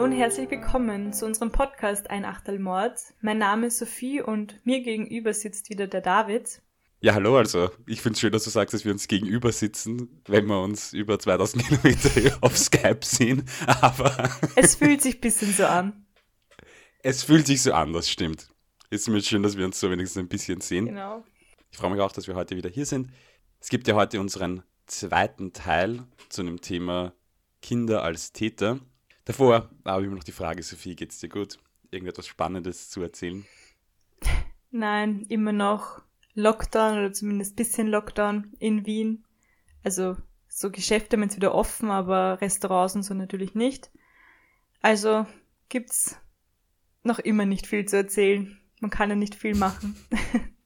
Hallo und herzlich willkommen zu unserem Podcast Ein Achtelmord. Mein Name ist Sophie und mir gegenüber sitzt wieder der David. Ja, hallo, also ich finde es schön, dass du sagst, dass wir uns gegenüber sitzen, wenn wir uns über 2000 Kilometer auf Skype sehen, aber... es fühlt sich ein bisschen so an. Es fühlt sich so an, das stimmt. Ist mir schön, dass wir uns so wenigstens ein bisschen sehen. Genau. Ich freue mich auch, dass wir heute wieder hier sind. Es gibt ja heute unseren zweiten Teil zu dem Thema Kinder als Täter. Davor habe ich mir noch die Frage, Sophie, geht's dir gut? Irgendetwas Spannendes zu erzählen? Nein, immer noch Lockdown oder zumindest bisschen Lockdown in Wien. Also so Geschäfte haben jetzt wieder offen, aber Restaurants und so natürlich nicht. Also gibt's noch immer nicht viel zu erzählen. Man kann ja nicht viel machen.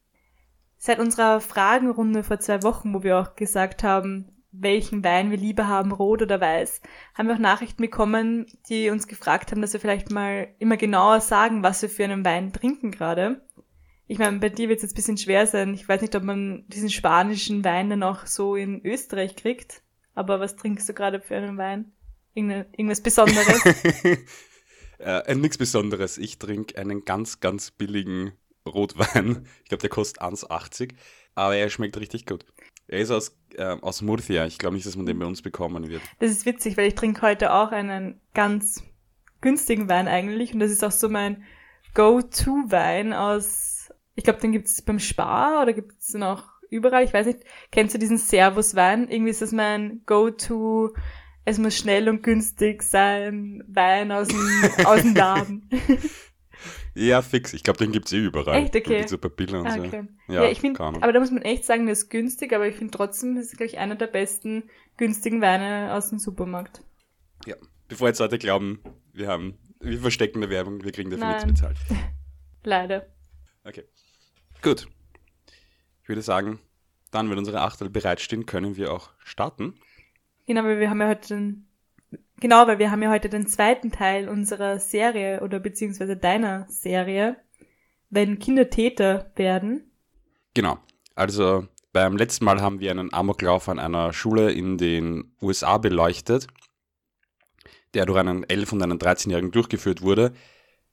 Seit unserer Fragenrunde vor zwei Wochen, wo wir auch gesagt haben, welchen Wein wir lieber haben, rot oder weiß, haben wir auch Nachrichten bekommen, die uns gefragt haben, dass wir vielleicht mal immer genauer sagen, was wir für einen Wein trinken gerade. Ich meine, bei dir wird es jetzt ein bisschen schwer sein. Ich weiß nicht, ob man diesen spanischen Wein dann auch so in Österreich kriegt. Aber was trinkst du gerade für einen Wein? Irgende, irgendwas Besonderes? äh, nichts Besonderes. Ich trinke einen ganz, ganz billigen Rotwein. Ich glaube, der kostet 1,80. Aber er schmeckt richtig gut. Er ist aus, äh, aus Murcia. Ich glaube nicht, dass man den bei uns bekommen wird. Das ist witzig, weil ich trinke heute auch einen ganz günstigen Wein eigentlich. Und das ist auch so mein Go-To-Wein aus ich glaube, den gibt's beim Spar oder gibt's noch überall. Ich weiß nicht. Kennst du diesen Servus-Wein? Irgendwie ist das mein Go-To. Es muss schnell und günstig sein. Wein aus dem, aus dem Laden. Ja, fix. Ich glaube, den gibt's eh überall. Echt, okay. So bei und ah, okay. so. Ja, ja ich finde, aber da muss man echt sagen, der ist günstig, aber ich finde trotzdem, das ist, glaube ich, einer der besten günstigen Weine aus dem Supermarkt. Ja, bevor jetzt Leute glauben, wir haben, wir verstecken eine Werbung, wir kriegen dafür Nein. nichts bezahlt. Leider. Okay. Gut. Ich würde sagen, dann, wenn unsere Achtel bereitstehen, können wir auch starten. Genau, weil wir haben ja heute den, genau, weil wir haben ja heute den zweiten Teil unserer Serie oder beziehungsweise deiner Serie, wenn Kinder Täter werden. Genau. Also beim letzten Mal haben wir einen Amoklauf an einer Schule in den USA beleuchtet, der durch einen 11- und einen 13-Jährigen durchgeführt wurde.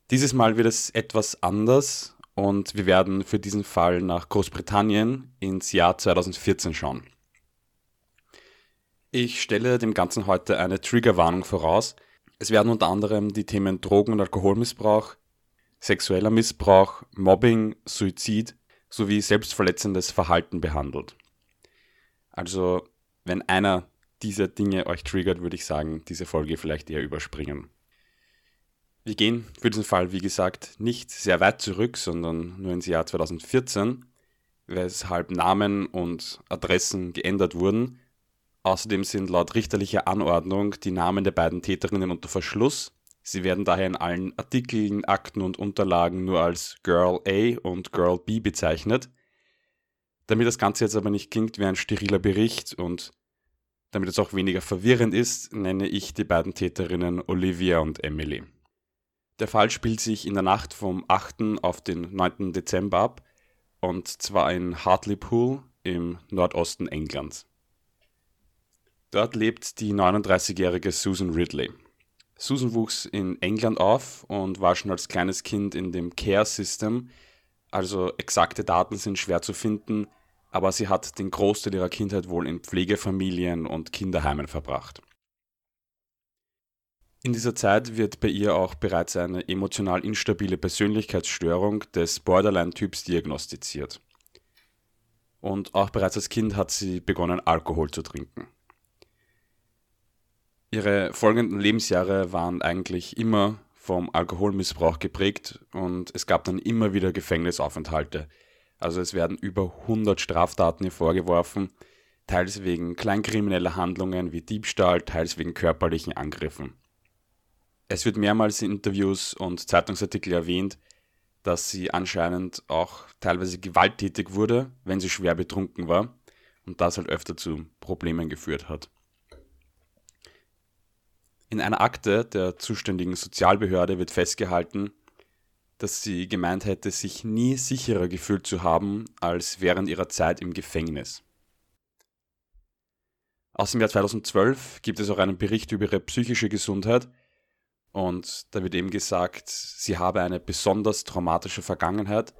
Dieses Mal wird es etwas anders und wir werden für diesen Fall nach Großbritannien ins Jahr 2014 schauen. Ich stelle dem Ganzen heute eine Triggerwarnung voraus. Es werden unter anderem die Themen Drogen- und Alkoholmissbrauch, sexueller Missbrauch, Mobbing, Suizid sowie selbstverletzendes Verhalten behandelt. Also, wenn einer dieser Dinge euch triggert, würde ich sagen, diese Folge vielleicht eher überspringen. Wir gehen für diesen Fall, wie gesagt, nicht sehr weit zurück, sondern nur ins Jahr 2014, weshalb Namen und Adressen geändert wurden. Außerdem sind laut richterlicher Anordnung die Namen der beiden Täterinnen unter Verschluss. Sie werden daher in allen Artikeln, Akten und Unterlagen nur als Girl A und Girl B bezeichnet. Damit das Ganze jetzt aber nicht klingt wie ein steriler Bericht und damit es auch weniger verwirrend ist, nenne ich die beiden Täterinnen Olivia und Emily. Der Fall spielt sich in der Nacht vom 8. auf den 9. Dezember ab und zwar in Hartlepool im Nordosten Englands. Dort lebt die 39-jährige Susan Ridley. Susan wuchs in England auf und war schon als kleines Kind in dem Care System, also exakte Daten sind schwer zu finden, aber sie hat den Großteil ihrer Kindheit wohl in Pflegefamilien und Kinderheimen verbracht. In dieser Zeit wird bei ihr auch bereits eine emotional instabile Persönlichkeitsstörung des Borderline-Typs diagnostiziert. Und auch bereits als Kind hat sie begonnen, Alkohol zu trinken. Ihre folgenden Lebensjahre waren eigentlich immer vom Alkoholmissbrauch geprägt und es gab dann immer wieder Gefängnisaufenthalte. Also es werden über 100 Straftaten ihr vorgeworfen, teils wegen kleinkrimineller Handlungen wie Diebstahl, teils wegen körperlichen Angriffen. Es wird mehrmals in Interviews und Zeitungsartikeln erwähnt, dass sie anscheinend auch teilweise gewalttätig wurde, wenn sie schwer betrunken war und das halt öfter zu Problemen geführt hat. In einer Akte der zuständigen Sozialbehörde wird festgehalten, dass sie gemeint hätte, sich nie sicherer gefühlt zu haben als während ihrer Zeit im Gefängnis. Aus dem Jahr 2012 gibt es auch einen Bericht über ihre psychische Gesundheit, Und da wird eben gesagt, sie habe eine besonders traumatische Vergangenheit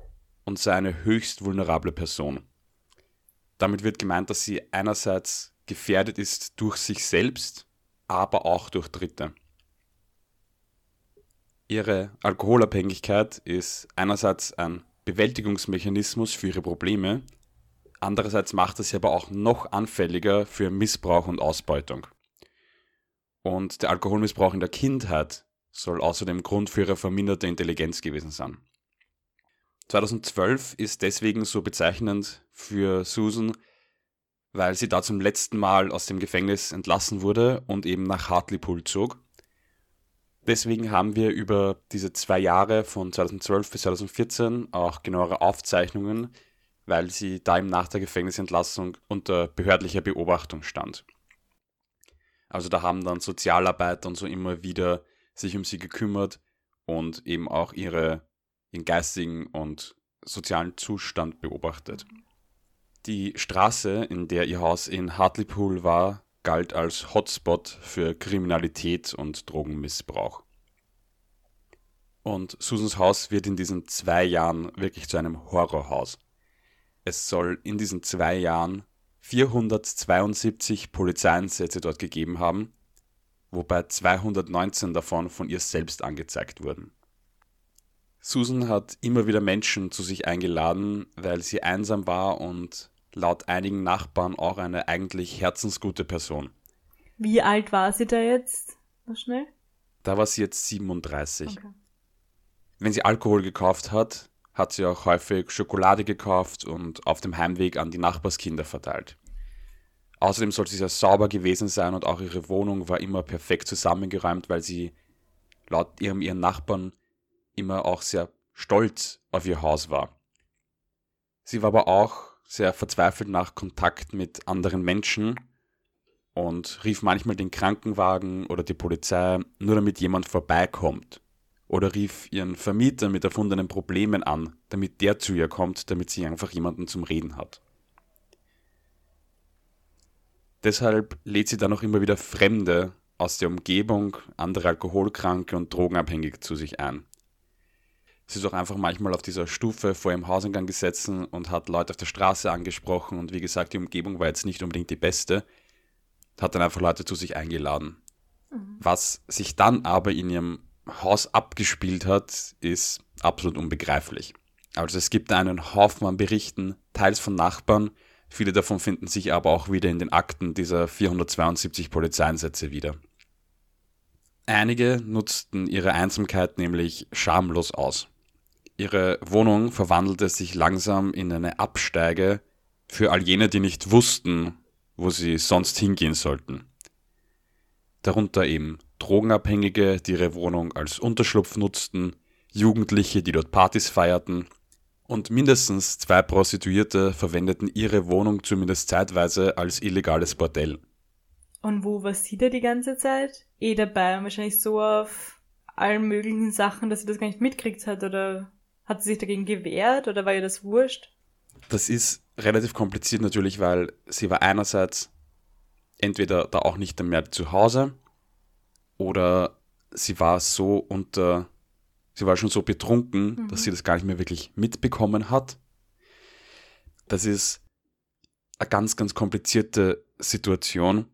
und sei eine höchst vulnerable Person. Damit wird gemeint, dass sie einerseits gefährdet ist durch sich selbst, aber auch durch Dritte. Ihre Alkoholabhängigkeit ist einerseits ein Bewältigungsmechanismus für ihre Probleme, andererseits macht es sie aber auch noch anfälliger für Missbrauch und Ausbeutung. Und der Alkoholmissbrauch in der Kindheit soll außerdem Grund für ihre verminderte Intelligenz gewesen sein. 2012 ist deswegen so bezeichnend für Susan, weil sie da zum letzten Mal aus dem Gefängnis entlassen wurde und eben nach Hartlepool zog. Deswegen haben wir über diese zwei Jahre von 2012 bis 2014 auch genauere Aufzeichnungen, weil sie da eben nach der Gefängnisentlassung unter behördlicher Beobachtung stand. Also da haben dann Sozialarbeiter und so immer wieder sich um sie gekümmert und eben auch ihre, ihren geistigen und sozialen Zustand beobachtet. Die Straße, in der ihr Haus in Hartlepool war, galt als Hotspot für Kriminalität und Drogenmissbrauch. Und Susans Haus wird in diesen zwei Jahren wirklich zu einem Horrorhaus. Es soll in diesen zwei Jahren 472 Polizeieinsätze dort gegeben haben, wobei 219 davon von ihr selbst angezeigt wurden. Susan hat immer wieder Menschen zu sich eingeladen, weil sie einsam war und laut einigen Nachbarn auch eine eigentlich herzensgute Person. Wie alt war sie da jetzt? Noch schnell? Da war sie jetzt 37. Okay. Wenn sie Alkohol gekauft hat, hat sie auch häufig Schokolade gekauft und auf dem Heimweg an die Nachbarskinder verteilt. Außerdem soll sie sehr sauber gewesen sein und auch ihre Wohnung war immer perfekt zusammengeräumt, weil sie laut ihrem ihren Nachbarn immer auch sehr stolz auf ihr Haus war. Sie war aber auch sehr verzweifelt nach Kontakt mit anderen Menschen und rief manchmal den Krankenwagen oder die Polizei, nur damit jemand vorbeikommt. Oder rief ihren Vermieter mit erfundenen Problemen an, damit der zu ihr kommt, damit sie einfach jemanden zum Reden hat. Deshalb lädt sie dann auch immer wieder Fremde aus der Umgebung, andere Alkoholkranke und Drogenabhängige zu sich ein. Sie ist auch einfach manchmal auf dieser Stufe vor ihrem Hauseingang gesessen und hat Leute auf der Straße angesprochen und wie gesagt, die Umgebung war jetzt nicht unbedingt die beste. Hat dann einfach Leute zu sich eingeladen. Mhm. Was sich dann aber in ihrem Haus abgespielt hat, ist absolut unbegreiflich. Also es gibt einen Haufen an Berichten, teils von Nachbarn, viele davon finden sich aber auch wieder in den Akten dieser 472 Polizeieinsätze wieder. Einige nutzten ihre Einsamkeit nämlich schamlos aus. Ihre Wohnung verwandelte sich langsam in eine Absteige für all jene, die nicht wussten, wo sie sonst hingehen sollten. Darunter eben Drogenabhängige, die ihre Wohnung als Unterschlupf nutzten, Jugendliche, die dort Partys feierten, und mindestens zwei Prostituierte verwendeten ihre Wohnung zumindest zeitweise als illegales Bordell. Und wo war sie da die ganze Zeit? Eh dabei wahrscheinlich so auf allen möglichen Sachen, dass sie das gar nicht mitkriegt hat, oder? Hat sie sich dagegen gewehrt oder war ihr das wurscht? Das ist relativ kompliziert natürlich, weil sie war einerseits entweder da auch nicht mehr zu Hause oder sie war so unter, sie war schon so betrunken, mhm. dass sie das gar nicht mehr wirklich mitbekommen hat. Das ist eine ganz, ganz komplizierte Situation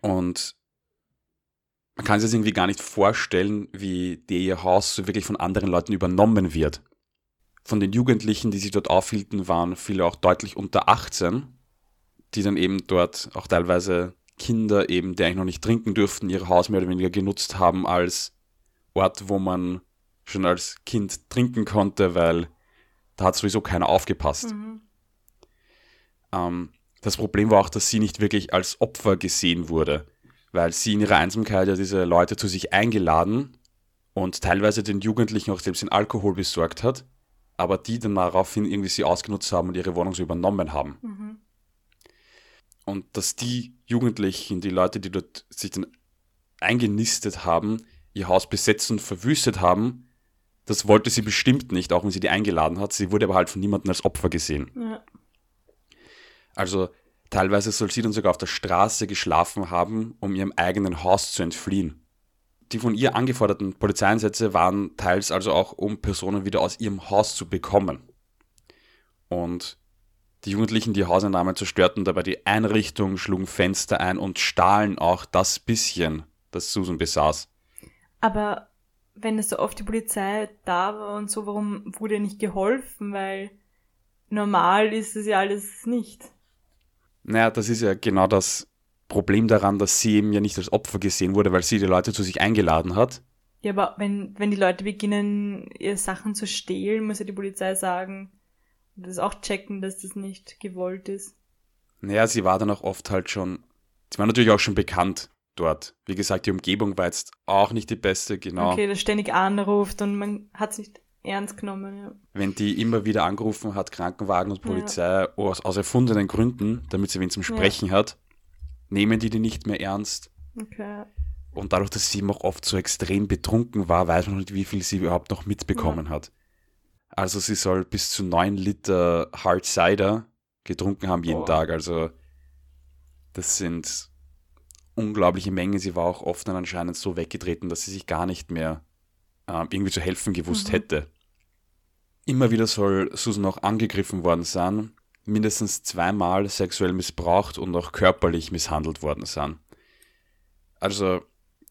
und man kann sich das irgendwie gar nicht vorstellen, wie ihr Haus so wirklich von anderen Leuten übernommen wird. Von den Jugendlichen, die sich dort aufhielten, waren viele auch deutlich unter 18, die dann eben dort auch teilweise Kinder eben, die eigentlich noch nicht trinken durften, ihr Haus mehr oder weniger genutzt haben als Ort, wo man schon als Kind trinken konnte, weil da hat sowieso keiner aufgepasst. Mhm. Ähm, das Problem war auch, dass sie nicht wirklich als Opfer gesehen wurde weil sie in ihrer Einsamkeit ja diese Leute zu sich eingeladen und teilweise den Jugendlichen auch selbst den Alkohol besorgt hat, aber die dann daraufhin irgendwie sie ausgenutzt haben und ihre Wohnung so übernommen haben. Mhm. Und dass die Jugendlichen, die Leute, die dort sich dann eingenistet haben, ihr Haus besetzt und verwüstet haben, das wollte sie bestimmt nicht, auch wenn sie die eingeladen hat. Sie wurde aber halt von niemandem als Opfer gesehen. Ja. Also Teilweise soll sie dann sogar auf der Straße geschlafen haben, um ihrem eigenen Haus zu entfliehen. die von ihr angeforderten Polizeieinsätze waren teils also auch, um Personen wieder aus ihrem Haus zu bekommen. Und die Jugendlichen, die Hauseinnahmen zerstörten dabei die Einrichtung, schlugen Fenster ein und stahlen auch das bisschen, das Susan besaß. Aber wenn es so oft die Polizei da war und so, warum wurde nicht geholfen? Weil normal ist es ja alles nicht. Naja, das ist ja genau das Problem daran, dass sie eben ja nicht als Opfer gesehen wurde, weil sie die Leute zu sich eingeladen hat. Ja, aber wenn, wenn die Leute beginnen, ihre Sachen zu stehlen, muss ja die Polizei sagen, und das auch checken, dass das nicht gewollt ist. Naja, sie war dann auch oft halt schon, sie war natürlich auch schon bekannt dort. Wie gesagt, die Umgebung war jetzt auch nicht die beste, genau. Okay, das ständig anruft und man hat es nicht ernst genommen, ja. Wenn die immer wieder angerufen hat, Krankenwagen und Polizei, ja. aus, aus erfundenen Gründen, damit sie wen zum Sprechen ja. hat, nehmen die die nicht mehr ernst. Okay. Und dadurch, dass sie auch oft so extrem betrunken war, weiß man nicht, wie viel sie überhaupt noch mitbekommen hat. Also sie soll bis zu neun Liter Hard Cider getrunken haben jeden oh. Tag. Also das sind unglaubliche Mengen. Sie war auch oft dann anscheinend so weggetreten, dass sie sich gar nicht mehr äh, irgendwie zu helfen gewusst mhm. hätte. Immer wieder soll Susan auch angegriffen worden sein, mindestens zweimal sexuell missbraucht und auch körperlich misshandelt worden sein. Also,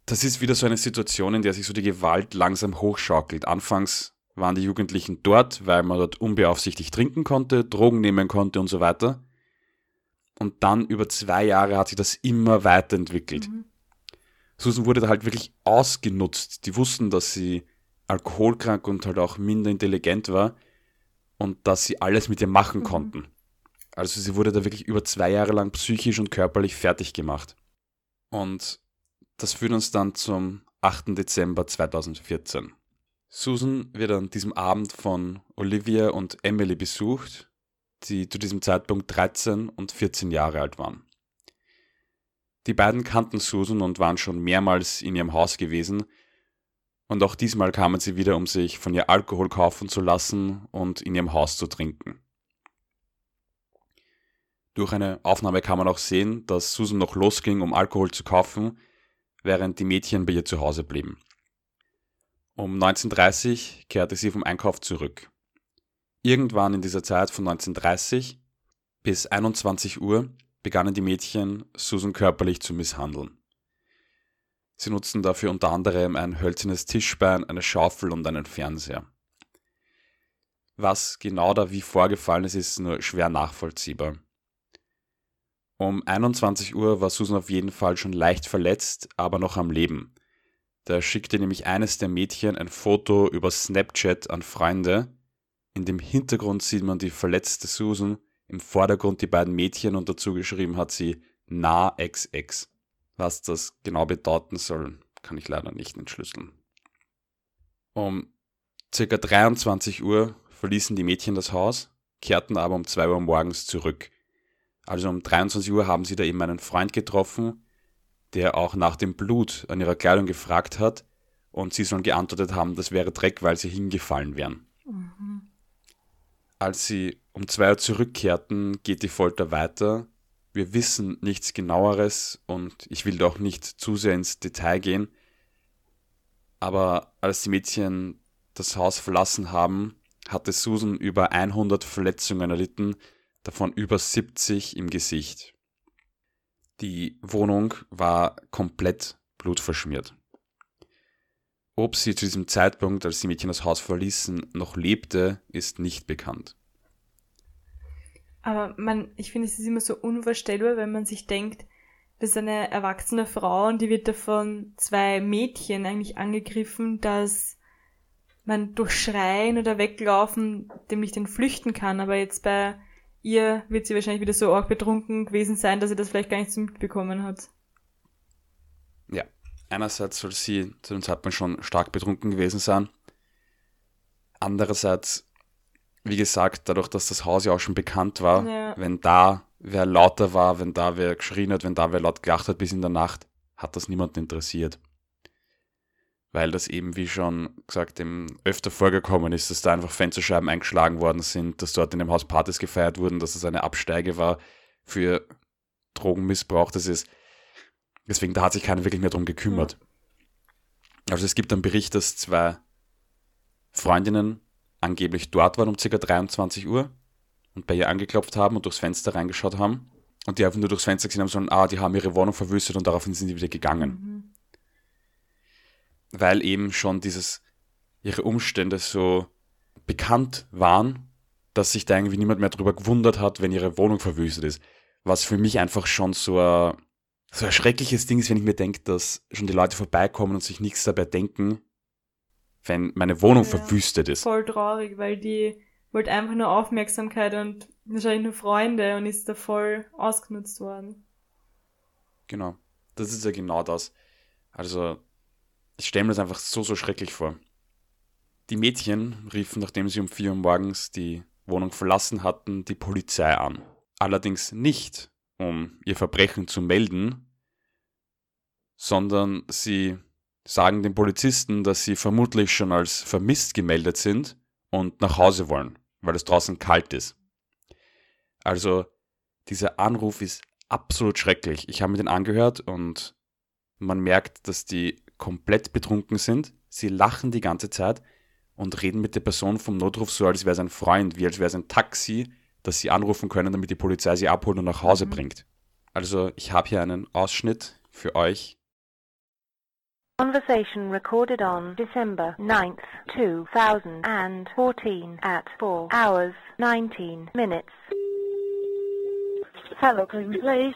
das ist wieder so eine Situation, in der sich so die Gewalt langsam hochschaukelt. Anfangs waren die Jugendlichen dort, weil man dort unbeaufsichtigt trinken konnte, Drogen nehmen konnte und so weiter. Und dann über zwei Jahre hat sich das immer weiterentwickelt. Mhm. Susan wurde da halt wirklich ausgenutzt. Die wussten, dass sie alkoholkrank und halt auch minder intelligent war und dass sie alles mit ihr machen mhm. konnten. Also sie wurde da wirklich über zwei Jahre lang psychisch und körperlich fertig gemacht. Und das führt uns dann zum 8. Dezember 2014. Susan wird an diesem Abend von Olivia und Emily besucht, die zu diesem Zeitpunkt 13 und 14 Jahre alt waren. Die beiden kannten Susan und waren schon mehrmals in ihrem Haus gewesen, und auch diesmal kamen sie wieder, um sich von ihr Alkohol kaufen zu lassen und in ihrem Haus zu trinken. Durch eine Aufnahme kann man auch sehen, dass Susan noch losging, um Alkohol zu kaufen, während die Mädchen bei ihr zu Hause blieben. Um 19.30 kehrte sie vom Einkauf zurück. Irgendwann in dieser Zeit von 19.30 bis 21 Uhr begannen die Mädchen, Susan körperlich zu misshandeln. Sie nutzten dafür unter anderem ein hölzernes Tischbein, eine Schaufel und einen Fernseher. Was genau da wie vorgefallen ist, ist nur schwer nachvollziehbar. Um 21 Uhr war Susan auf jeden Fall schon leicht verletzt, aber noch am Leben. Da schickte nämlich eines der Mädchen ein Foto über Snapchat an Freunde. In dem Hintergrund sieht man die verletzte Susan, im Vordergrund die beiden Mädchen und dazu geschrieben hat sie Na XX. Was das genau bedeuten soll, kann ich leider nicht entschlüsseln. Um ca. 23 Uhr verließen die Mädchen das Haus, kehrten aber um 2 Uhr morgens zurück. Also um 23 Uhr haben sie da eben einen Freund getroffen, der auch nach dem Blut an ihrer Kleidung gefragt hat und sie sollen geantwortet haben, das wäre Dreck, weil sie hingefallen wären. Mhm. Als sie um zwei Uhr zurückkehrten, geht die Folter weiter. Wir wissen nichts genaueres und ich will doch nicht zu sehr ins Detail gehen. Aber als die Mädchen das Haus verlassen haben, hatte Susan über 100 Verletzungen erlitten, davon über 70 im Gesicht. Die Wohnung war komplett blutverschmiert. Ob sie zu diesem Zeitpunkt, als die Mädchen das Haus verließen, noch lebte, ist nicht bekannt. Aber man, ich finde, es ist immer so unvorstellbar, wenn man sich denkt, das ist eine erwachsene Frau und die wird da von zwei Mädchen eigentlich angegriffen, dass man durch Schreien oder Weglaufen dem nicht entflüchten kann. Aber jetzt bei ihr wird sie wahrscheinlich wieder so arg betrunken gewesen sein, dass sie das vielleicht gar nicht so mitbekommen hat. Ja, einerseits soll sie zu dem Zeitpunkt schon stark betrunken gewesen sein. Andererseits, wie gesagt, dadurch, dass das Haus ja auch schon bekannt war, ja. wenn da wer lauter war, wenn da wer geschrien hat, wenn da wer laut gelacht hat bis in der Nacht, hat das niemanden interessiert weil das eben, wie schon gesagt, eben öfter vorgekommen ist, dass da einfach Fensterscheiben eingeschlagen worden sind, dass dort in dem Haus Partys gefeiert wurden, dass es eine Absteige war für Drogenmissbrauch. Das ist, deswegen, da hat sich keiner wirklich mehr drum gekümmert. Also es gibt einen Bericht, dass zwei Freundinnen angeblich dort waren um ca. 23 Uhr und bei ihr angeklopft haben und durchs Fenster reingeschaut haben und die einfach nur durchs Fenster gesehen haben, sondern ah, die haben ihre Wohnung verwüstet und daraufhin sind die wieder gegangen. Mhm. Weil eben schon dieses, ihre Umstände so bekannt waren, dass sich da irgendwie niemand mehr drüber gewundert hat, wenn ihre Wohnung verwüstet ist. Was für mich einfach schon so ein, so ein schreckliches Ding ist, wenn ich mir denke, dass schon die Leute vorbeikommen und sich nichts dabei denken, wenn meine Wohnung Ja. verwüstet ist. Voll traurig, weil die wollte einfach nur Aufmerksamkeit und wahrscheinlich nur Freunde und ist da voll ausgenutzt worden. Genau. Das ist ja genau das. Also, ich stelle mir das einfach so, so schrecklich vor. Die Mädchen riefen, nachdem sie um 4 Uhr morgens die Wohnung verlassen hatten, die Polizei an. Allerdings nicht, um ihr Verbrechen zu melden, sondern sie sagen den Polizisten, dass sie vermutlich schon als vermisst gemeldet sind und nach Hause wollen, weil es draußen kalt ist. Also, dieser Anruf ist absolut schrecklich. Ich habe mir den angehört und man merkt, dass die komplett betrunken sind. Sie lachen die ganze Zeit und reden mit der Person vom Notruf so, als wäre es ein Freund, wie als wäre es ein Taxi, das sie anrufen können, damit die Polizei sie abholt und nach Hause Mhm. bringt. Also ich habe hier einen Ausschnitt für euch. Conversation recorded on December 9th, 2014 at 4 hours 19 minutes. Hello, can you please?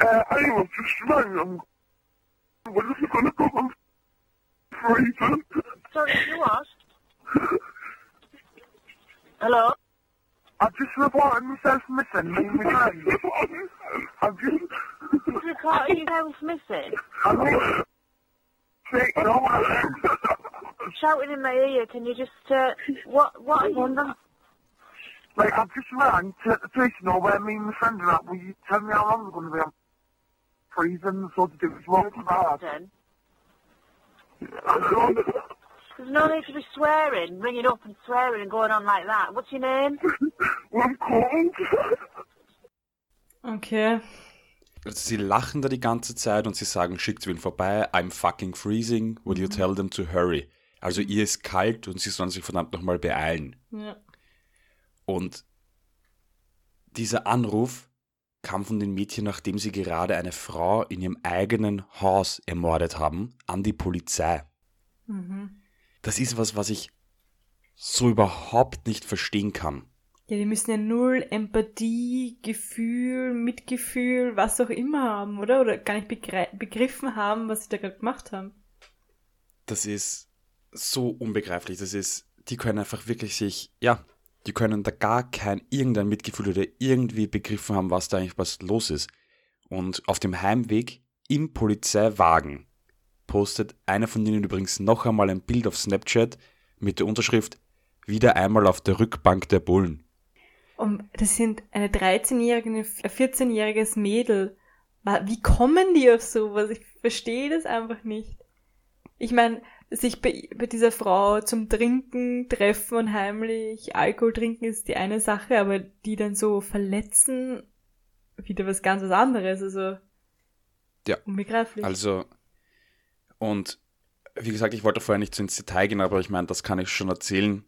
Uh, I was just rang. Um, when is it going to go on freezing? Sorry, you what? Hello? I've just reported myself missing. Leave me alone. I've just... You can't you sounds missing. I'm just... Sick, no one. Shouting in my ear, can you just, uh, what, what are you... On Like, I've just rang to the police know where me and my friend are at. Will you tell me how long we're going to be on freezing so to do this walk hard? Then. There's no need to be swearing, ringing up and swearing and going on like that. What's your name? Well, I'm cold. Okay. Sie lachen da die ganze Zeit und sie sagen, schickt wen vorbei, I'm fucking freezing, will you tell them to hurry? Also ihr ist kalt und sie sollen sich verdammt nochmal beeilen. Ja. Und dieser Anruf kam von den Mädchen, nachdem sie gerade eine Frau in ihrem eigenen Haus ermordet haben, an die Polizei. Mhm. Das ist was, was ich so überhaupt nicht verstehen kann. Ja, die müssen ja null Empathie, Gefühl, Mitgefühl, was auch immer haben, oder? Oder gar nicht begriffen haben, was sie da gerade gemacht haben. Das ist so unbegreiflich. Das ist, die können einfach wirklich sich, ja, die können da gar kein irgendein Mitgefühl oder irgendwie begriffen haben, was da eigentlich was los ist. Und auf dem Heimweg im Polizeiwagen postet einer von ihnen übrigens noch einmal ein Bild auf Snapchat mit der Unterschrift wieder einmal auf der Rückbank der Bullen. Und das sind eine 13-jährige, ein 14-jähriges Mädel. Wie kommen die auf sowas? Ich verstehe das einfach nicht. Ich meine, sich bei, bei dieser Frau zum Trinken treffen und heimlich Alkohol trinken ist die eine Sache, aber die dann so verletzen, wieder was ganz was anderes. Also Ja, unbegreiflich. Also, und wie gesagt, ich wollte vorher nicht so ins Detail gehen, aber ich meine, das kann ich schon erzählen.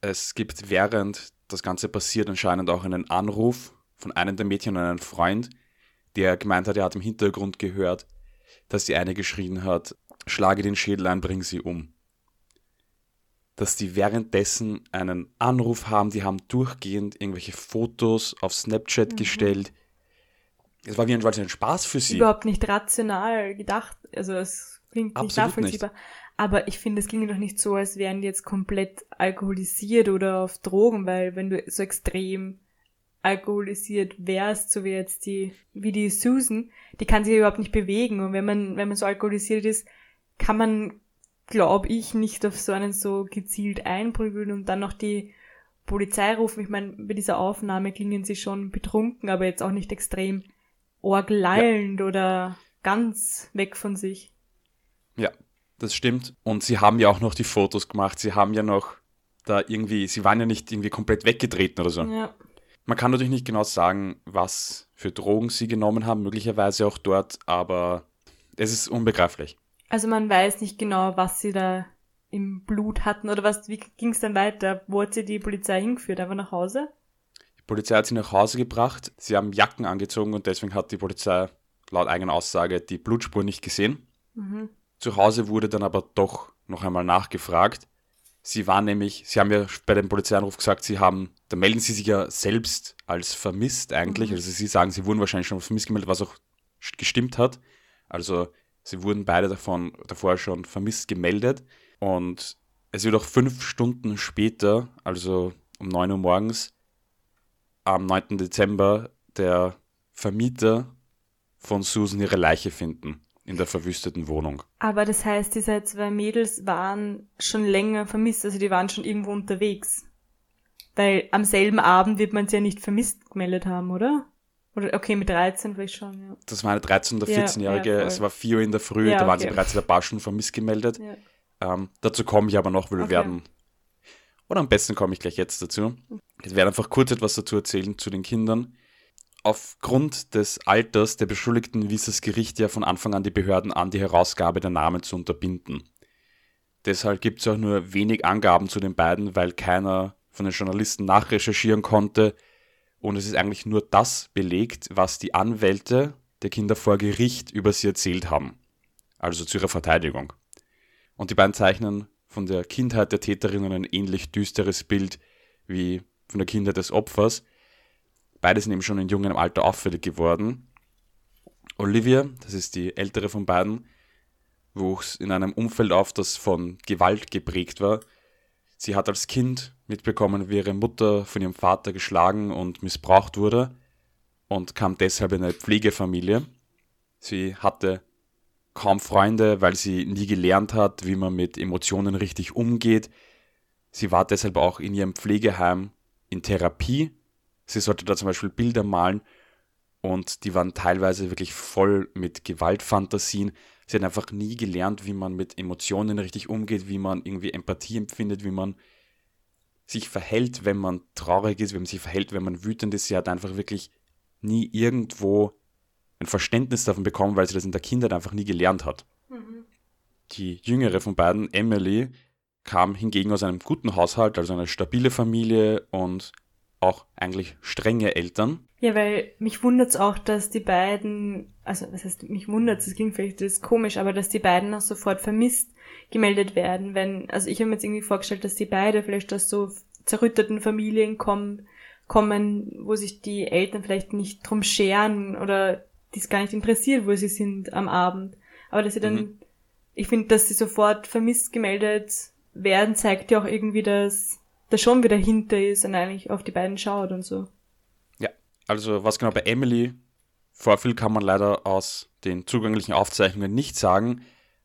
Es gibt während das Ganze passiert anscheinend auch einen Anruf von einem der Mädchen an einen Freund, der gemeint hat, er hat im Hintergrund gehört, dass die eine geschrien hat, schlage den Schädel ein, bring sie um. Dass die währenddessen einen Anruf haben, die haben durchgehend irgendwelche Fotos auf Snapchat gestellt. Es war wie ein, ein Spaß für sie. überhaupt nicht rational gedacht. Also es klingt nicht Absolut nachvollziehbar. Aber ich finde, es klingt doch nicht so, als wären die jetzt komplett alkoholisiert oder auf Drogen, weil wenn du so extrem alkoholisiert wärst, so wie jetzt die, wie die Susan, die kann sich ja überhaupt nicht bewegen. Und wenn man, wenn man so alkoholisiert ist, kann man, glaube ich, nicht auf so einen so gezielt einprügeln und dann noch die Polizei rufen. Ich meine, bei dieser Aufnahme klingen sie schon betrunken, aber jetzt auch nicht extrem orgelallend oder ganz weg von sich. Ja, das stimmt. Und sie haben ja auch noch die Fotos gemacht. Sie haben ja noch da irgendwie, sie waren ja nicht irgendwie komplett weggetreten oder so. Ja. Man kann natürlich nicht genau sagen, was für Drogen sie genommen haben, möglicherweise auch dort, aber es ist unbegreiflich. Also man weiß nicht genau, was sie da im Blut hatten oder was, wie ging es dann weiter? Wo hat sie die Polizei hingeführt? Einfach nach Hause? Die Polizei hat sie nach Hause gebracht. Sie haben Jacken angezogen und deswegen hat die Polizei laut eigener Aussage die Blutspur nicht gesehen. Mhm. Zu Hause wurde dann aber doch noch einmal nachgefragt. Sie waren nämlich, sie haben ja bei dem Polizeianruf gesagt, sie haben, da melden sie sich ja selbst als vermisst eigentlich. Mhm. Also sie sagen, sie wurden wahrscheinlich schon vermisst gemeldet, was auch gestimmt hat. Also sie wurden beide davon davor schon vermisst gemeldet. Und es wird auch fünf Stunden später, also um 9 Uhr morgens, am 9. Dezember, der Vermieter von Susan ihre Leiche finden in der verwüsteten Wohnung. Aber das heißt, diese zwei Mädels waren schon länger vermisst, also die waren schon irgendwo unterwegs. Weil am selben Abend wird man sie ja nicht vermisst gemeldet haben, oder? Oder okay, mit 13 vielleicht schon, ja. Das war eine 13- oder Ja, 14-Jährige, ja, es war 4 Uhr in der Früh, Ja, da waren sie okay. bereits in der Bar schon vermisst gemeldet. ja. Ähm, dazu komme ich aber noch, weil wir Okay. werden, oder am besten komme ich gleich jetzt dazu. Ich werde einfach kurz etwas dazu erzählen zu den Kindern. Aufgrund des Alters der Beschuldigten wies das Gericht ja von Anfang an die Behörden an, die Herausgabe der Namen zu unterbinden. Deshalb gibt es auch nur wenig Angaben zu den beiden, weil keiner von den Journalisten nachrecherchieren konnte. Und es ist eigentlich nur das belegt, was die Anwälte der Kinder vor Gericht über sie erzählt haben. Also zu ihrer Verteidigung. Und die beiden zeichnen von der Kindheit der Täterinnen ein ähnlich düsteres Bild wie von der Kindheit des Opfers. Beide sind eben schon in jungem Alter auffällig geworden. Olivia, das ist die ältere von beiden, wuchs in einem Umfeld auf, das von Gewalt geprägt war. Sie hat als Kind mitbekommen, wie ihre Mutter von ihrem Vater geschlagen und missbraucht wurde und kam deshalb in eine Pflegefamilie. Sie hatte kaum Freunde, weil sie nie gelernt hat, wie man mit Emotionen richtig umgeht. Sie war deshalb auch in ihrem Pflegeheim in Therapie. Sie sollte da zum Beispiel Bilder malen und die waren teilweise wirklich voll mit Gewaltfantasien. Sie hat einfach nie gelernt, wie man mit Emotionen richtig umgeht, wie man irgendwie Empathie empfindet, wie man sich verhält, wenn man traurig ist, wie man sich verhält, wenn man wütend ist. Sie hat einfach wirklich nie irgendwo ein Verständnis davon bekommen, weil sie das in der Kindheit einfach nie gelernt hat. Die jüngere von beiden, Emily, kam hingegen aus einem guten Haushalt, also eine stabile Familie und auch eigentlich strenge Eltern. Ja, weil mich wundert's auch, dass die beiden, also was heißt, mich wundert's, das klingt vielleicht das komisch, aber dass die beiden auch sofort vermisst gemeldet werden, wenn, also ich habe mir jetzt irgendwie vorgestellt, dass die beide vielleicht aus so zerrütteten Familien kommen, kommen, wo sich die Eltern vielleicht nicht drum scheren oder die es gar nicht interessiert, wo sie sind am Abend. Aber dass sie dann, Mhm. ich finde, dass sie sofort vermisst gemeldet werden, zeigt ja auch irgendwie, dass da schon wieder hinter ist und eigentlich auf die beiden schaut und so. Ja, also was genau bei Emily vorfiel, kann man leider aus den zugänglichen Aufzeichnungen nicht sagen,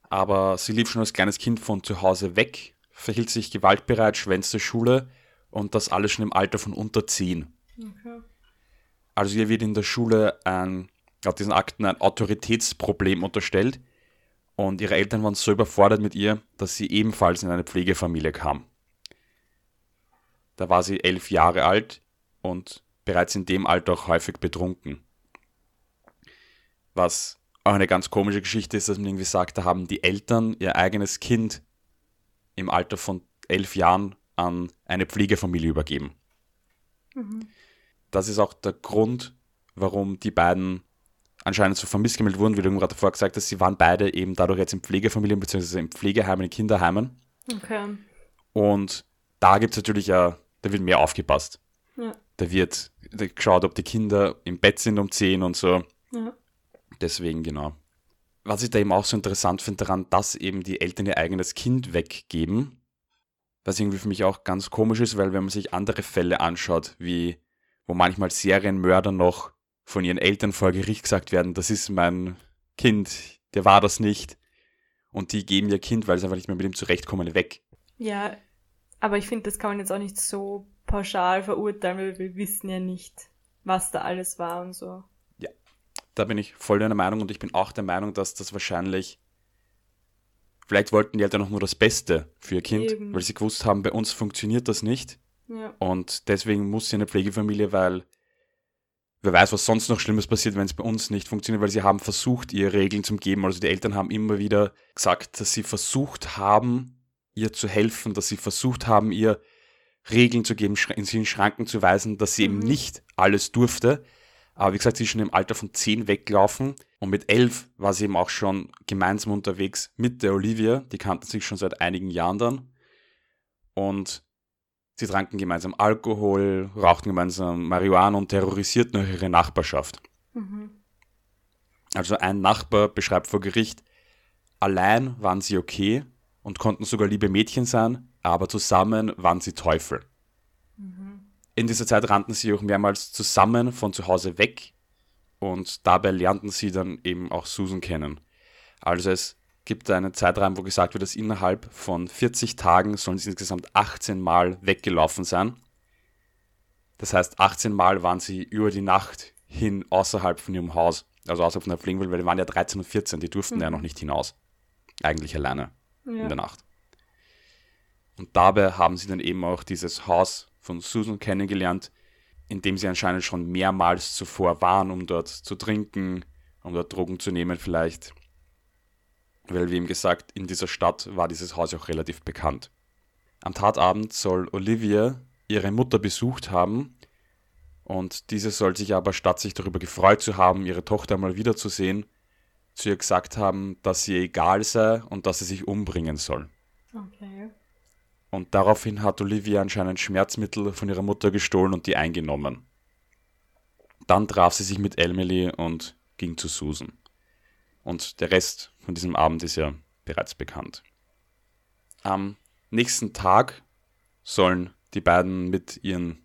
aber sie lief schon als kleines Kind von zu Hause weg, verhielt sich gewaltbereit, schwänzte Schule und das alles schon im Alter von unter 10. Okay. Also ihr wird in der Schule ein, laut diesen Akten ein Autoritätsproblem unterstellt und ihre Eltern waren so überfordert mit ihr, dass sie ebenfalls in eine Pflegefamilie kam. Da war sie elf Jahre alt und bereits in dem Alter auch häufig betrunken. Was auch eine ganz komische Geschichte ist, dass man irgendwie sagt, da haben die Eltern ihr eigenes Kind im Alter von elf Jahren an eine Pflegefamilie übergeben. Das ist auch der Grund, warum die beiden anscheinend so vermisst gemeldet wurden, wie du gerade vorher gesagt hast. Sie waren beide eben dadurch jetzt in Pflegefamilien bzw. in Pflegeheimen, in Kinderheimen. Okay. Und da gibt es natürlich ja, da wird mehr aufgepasst. Ja. Da wird geschaut, ob die Kinder im Bett sind um 10 und so. Ja. Deswegen, genau. Was ich da eben auch so interessant finde daran, dass eben die Eltern ihr eigenes Kind weggeben, was irgendwie für mich auch ganz komisch ist, weil wenn man sich andere Fälle anschaut, wie wo manchmal Serienmörder noch von ihren Eltern vor Gericht gesagt werden, das ist mein Kind, der war das nicht. Und die geben ihr Kind, weil sie einfach nicht mehr mit ihm zurechtkommen, weg. Ja, aber ich finde, das kann man jetzt auch nicht so pauschal verurteilen, weil wir wissen ja nicht, was da alles war und so. Da bin ich voll deiner Meinung und ich bin auch der Meinung, dass das wahrscheinlich. Vielleicht wollten die Eltern auch nur das Beste für ihr Kind, Eben. weil sie gewusst haben, bei uns funktioniert das nicht. Ja. Und deswegen muss sie in eine Pflegefamilie, weil wer weiß, was sonst noch Schlimmes passiert, wenn es bei uns nicht funktioniert, weil sie haben versucht, ihr Regeln zu geben. Also die Eltern haben immer wieder gesagt, dass sie versucht haben, ihr zu helfen, dass sie versucht haben, ihr Regeln zu geben, in sie in Schranken zu weisen, dass sie eben nicht alles durfte. Aber wie gesagt, sie ist schon im Alter von zehn weggelaufen und mit elf war sie eben auch schon gemeinsam unterwegs mit der Olivia. Die kannten sich schon seit einigen Jahren dann. Und sie tranken gemeinsam Alkohol, rauchten gemeinsam Marihuana und terrorisierten auch ihre Nachbarschaft. Also ein Nachbar beschreibt vor Gericht, allein waren sie okay und konnten sogar liebe Mädchen sein, aber zusammen waren sie Teufel. In dieser Zeit rannten sie auch mehrmals zusammen von zu Hause weg und dabei lernten sie dann eben auch Susan kennen. Also es gibt einen Zeitraum, wo gesagt wird, dass innerhalb von 40 Tagen sollen sie insgesamt 18 Mal weggelaufen sein. Das heißt, 18 Mal waren sie über die Nacht hin außerhalb von ihrem Haus, also außerhalb von der Flingenwelt, weil die waren ja 13 und 14, die durften ja noch nicht hinaus. Eigentlich alleine in Ja. der Nacht. Und dabei haben sie dann eben auch dieses Haus von Susan kennengelernt, in dem sie anscheinend schon mehrmals zuvor waren, um dort zu trinken, um dort Drogen zu nehmen vielleicht. Weil, wie eben gesagt, in dieser Stadt war dieses Haus auch relativ bekannt. Am Tatabend soll Olivia ihre Mutter besucht haben und diese soll sich aber, statt sich darüber gefreut zu haben, ihre Tochter mal wiederzusehen, zu ihr gesagt haben, dass sie egal sei und dass sie sich umbringen soll. Okay. Und daraufhin hat Olivia anscheinend Schmerzmittel von ihrer Mutter gestohlen und die eingenommen. Dann traf sie sich mit Emily und ging zu Susan. Und der Rest von diesem Abend ist ja bereits bekannt. Am nächsten Tag sollen die beiden mit ihren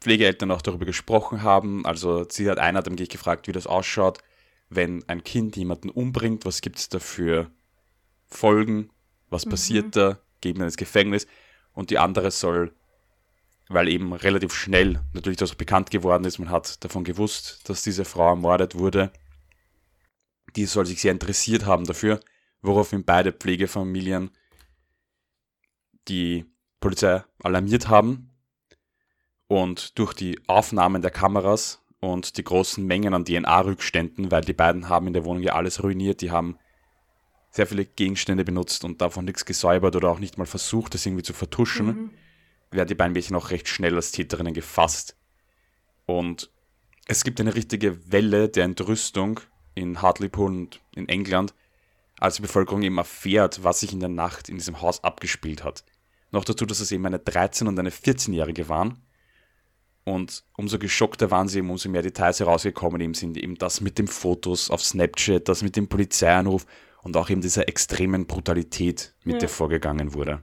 Pflegeeltern auch darüber gesprochen haben. Also sie hat einer hat dann gefragt, wie das ausschaut, wenn ein Kind jemanden umbringt, was gibt es da für Folgen, was passiert da, geben ihn ins Gefängnis? Und die andere soll, weil eben relativ schnell natürlich das bekannt geworden ist, man hat davon gewusst, dass diese Frau ermordet wurde, die soll sich sehr interessiert haben dafür, woraufhin beide Pflegefamilien die Polizei alarmiert haben und durch die Aufnahmen der Kameras und die großen Mengen an DNA-Rückständen, weil die beiden haben in der Wohnung ja alles ruiniert, die haben sehr viele Gegenstände benutzt und davon nichts gesäubert oder auch nicht mal versucht, das irgendwie zu vertuschen, werden die beiden Mädchen auch recht schnell als Täterinnen gefasst. Und es gibt eine richtige Welle der Entrüstung in Hartlepool und in England, als die Bevölkerung eben erfährt, was sich in der Nacht in diesem Haus abgespielt hat. Noch dazu, dass es eben eine 13- und eine 14-Jährige waren. Und umso geschockter waren sie umso mehr Details herausgekommen eben sind. Eben das mit den Fotos auf Snapchat, das mit dem Polizeianruf und auch eben dieser extremen Brutalität, mit Ja. der vorgegangen wurde.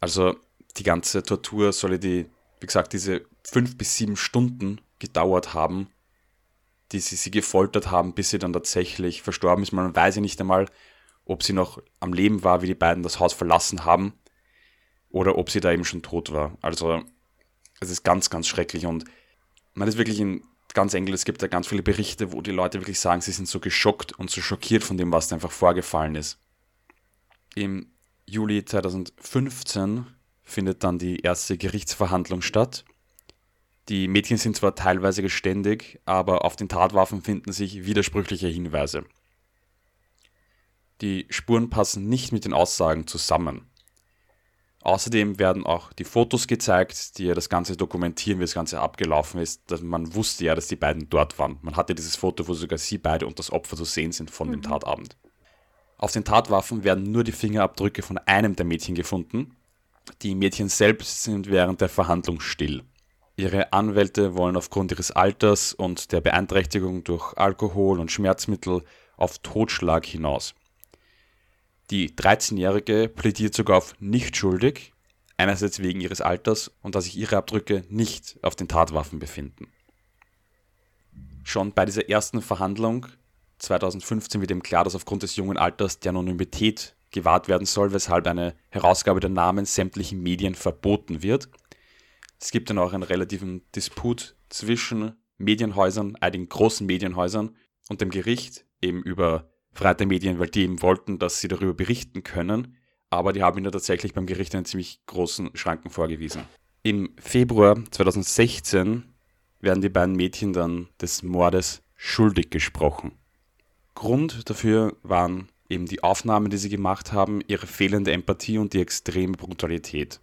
Also die ganze Tortur solle die, wie gesagt, diese fünf bis sieben Stunden gedauert haben, die sie sie gefoltert haben, bis sie dann tatsächlich verstorben ist. Man weiß ja nicht einmal, ob sie noch am Leben war, wie die beiden das Haus verlassen haben, oder ob sie da eben schon tot war. Also es ist ganz, ganz schrecklich und man ist wirklich in ganz England, es gibt da ganz viele Berichte, wo die Leute wirklich sagen, sie sind so geschockt und so schockiert von dem, was da einfach vorgefallen ist. Im Juli 2015 findet dann die erste Gerichtsverhandlung statt. Die Mädchen sind zwar teilweise geständig, aber auf den Tatwaffen finden sich widersprüchliche Hinweise. Die Spuren passen nicht mit den Aussagen zusammen. Außerdem werden auch die Fotos gezeigt, die ja das Ganze dokumentieren, wie das Ganze abgelaufen ist. Dass man wusste ja, dass die beiden dort waren. Man hatte dieses Foto, wo sogar sie beide und das Opfer zu sehen sind von dem Tatabend. Auf den Tatwaffen werden nur die Fingerabdrücke von einem der Mädchen gefunden. Die Mädchen selbst sind während der Verhandlung still. Ihre Anwälte wollen aufgrund ihres Alters und der Beeinträchtigung durch Alkohol und Schmerzmittel auf Totschlag hinaus. Die 13-Jährige plädiert sogar auf nicht schuldig, einerseits wegen ihres Alters und dass sich ihre Abdrücke nicht auf den Tatwaffen befinden. Schon bei dieser ersten Verhandlung 2015 wird ihm klar, dass aufgrund des jungen Alters die Anonymität gewahrt werden soll, weshalb eine Herausgabe der Namen sämtlichen Medien verboten wird. Es gibt dann auch einen relativen Disput zwischen Medienhäusern, einigen großen Medienhäusern und dem Gericht, eben über Der Medien, weil die eben wollten, dass sie darüber berichten können, aber die haben ihnen tatsächlich beim Gericht einen ziemlich großen Schranken vorgewiesen. Im Februar 2016 werden die beiden Mädchen dann des Mordes schuldig gesprochen. Grund dafür waren eben die Aufnahmen, die sie gemacht haben, ihre fehlende Empathie und die extreme Brutalität.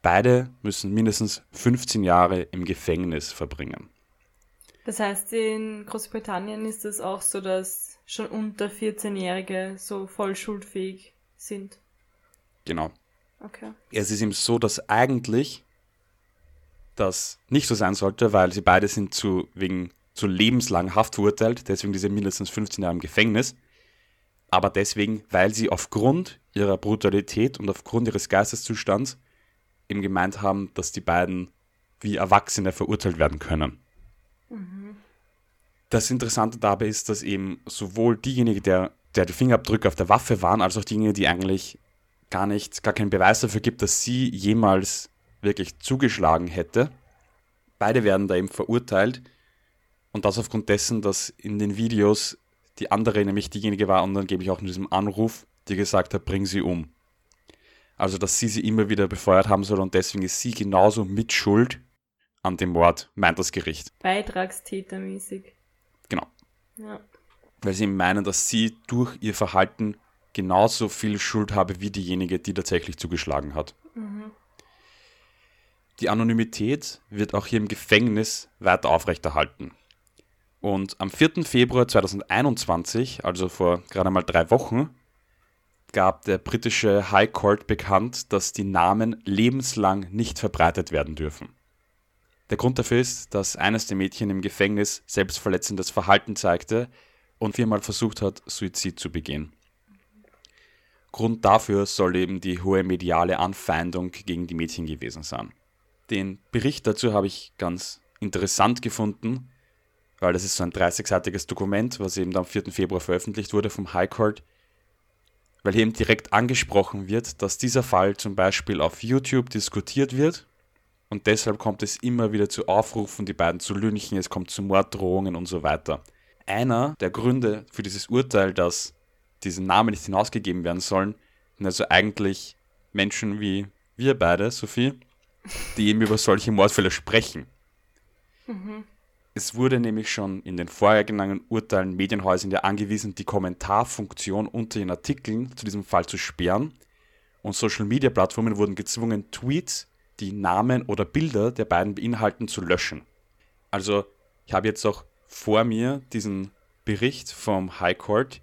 Beide müssen mindestens 15 Jahre im Gefängnis verbringen. Das heißt, in Großbritannien ist es auch so, dass schon unter 14-Jährige so voll schuldfähig sind. Genau. Okay. Es ist eben so, dass eigentlich das nicht so sein sollte, weil sie beide sind zu, wegen zu lebenslang Haft verurteilt, deswegen diese mindestens 15 Jahre im Gefängnis. Aber deswegen, weil sie aufgrund ihrer Brutalität und aufgrund ihres Geisteszustands eben gemeint haben, dass die beiden wie Erwachsene verurteilt werden können. Das Interessante dabei ist, dass eben sowohl diejenigen, der, der die Fingerabdrücke auf der Waffe waren, als auch diejenigen, die eigentlich gar nicht, gar keinen Beweis dafür gibt, dass sie jemals wirklich zugeschlagen hätte. Beide werden da eben verurteilt. Und das aufgrund dessen, dass in den Videos die andere nämlich diejenige war und dann gebe ich auch in diesem Anruf, die gesagt hat, bring sie um. Also, dass sie sie immer wieder befeuert haben soll und deswegen ist sie genauso mit Schuld an dem Mord, meint das Gericht. Beitragstätermäßig. Ja. Weil sie meinen, dass sie durch ihr Verhalten genauso viel Schuld habe wie diejenige, die tatsächlich zugeschlagen hat. Die Anonymität wird auch hier im Gefängnis weiter aufrechterhalten. Und am 4. Februar 2021, also vor gerade mal drei Wochen, gab der britische High Court bekannt, dass die Namen lebenslang nicht verbreitet werden dürfen. Der Grund dafür ist, dass eines der Mädchen im Gefängnis selbstverletzendes Verhalten zeigte und viermal versucht hat, Suizid zu begehen. Grund dafür soll eben die hohe mediale Anfeindung gegen die Mädchen gewesen sein. Den Bericht dazu habe ich ganz interessant gefunden, weil das ist so ein 30-seitiges Dokument, was eben am 4. Februar veröffentlicht wurde vom High Court, weil hier eben direkt angesprochen wird, dass dieser Fall zum Beispiel auf YouTube diskutiert wird und deshalb kommt es immer wieder zu Aufrufen, die beiden zu lynchen, es kommt zu Morddrohungen und so weiter. Einer der Gründe für dieses Urteil, dass diese Namen nicht hinausgegeben werden sollen, sind also eigentlich Menschen wie wir beide, Sophie, die eben über solche Mordfälle sprechen. Es wurde nämlich schon in den vorher genannten Urteilen Medienhäusern ja angewiesen, die Kommentarfunktion unter den Artikeln zu diesem Fall zu sperren. Und Social-Media-Plattformen wurden gezwungen, Tweets, die Namen oder Bilder der beiden beinhalten, zu löschen. Also, ich habe jetzt auch vor mir diesen Bericht vom High Court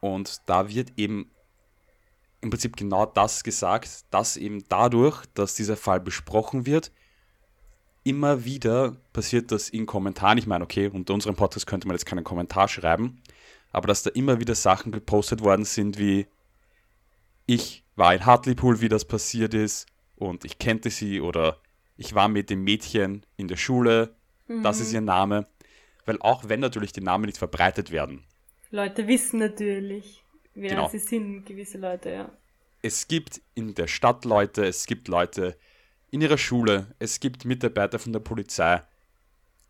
und da wird eben im Prinzip genau das gesagt, dass eben dadurch, dass dieser Fall besprochen wird, immer wieder passiert das in Kommentaren. Ich meine, okay, unter unserem Podcast könnte man jetzt keinen Kommentar schreiben, aber dass da immer wieder Sachen gepostet worden sind wie ich war in Hartlepool, wie das passiert ist und ich kannte sie oder ich war mit dem Mädchen in der Schule, das ist ihr Name. Weil auch wenn natürlich die Namen nicht verbreitet werden, Leute wissen natürlich, wer Genau. sie sind, gewisse Leute, ja. es gibt in der Stadt Leute, es gibt Leute in ihrer Schule, es gibt Mitarbeiter von der Polizei.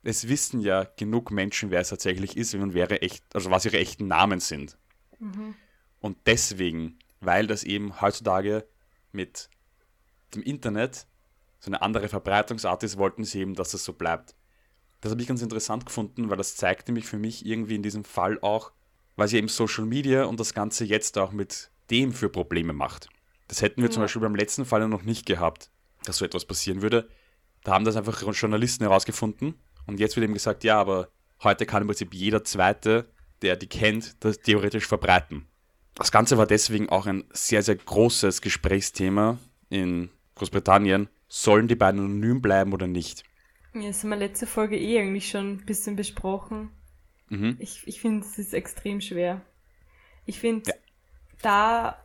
Es wissen ja genug Menschen, wer es tatsächlich ist und wäre echt, also was ihre echten Namen sind. Und deswegen, weil das eben heutzutage mit dem Internet so eine andere Verbreitungsart ist, wollten sie eben, dass es so bleibt. Das habe ich ganz interessant gefunden, weil das zeigt nämlich für mich irgendwie in diesem Fall auch, was ja eben Social Media und das Ganze jetzt auch mit dem für Probleme macht. Das hätten wir zum Ja. Beispiel beim letzten Fall ja noch nicht gehabt, dass so etwas passieren würde. Da haben das einfach Journalisten herausgefunden und jetzt wird eben gesagt, ja, aber heute kann im Prinzip jeder Zweite, der die kennt, das theoretisch verbreiten. Das Ganze war deswegen auch ein sehr, sehr großes Gesprächsthema in Großbritannien. Sollen die beiden anonym bleiben oder nicht? Ja, das haben wir letzte Folge eh eigentlich schon ein bisschen besprochen. Mhm. Ich, ich finde, es ist extrem schwer. Ich finde, Ja. da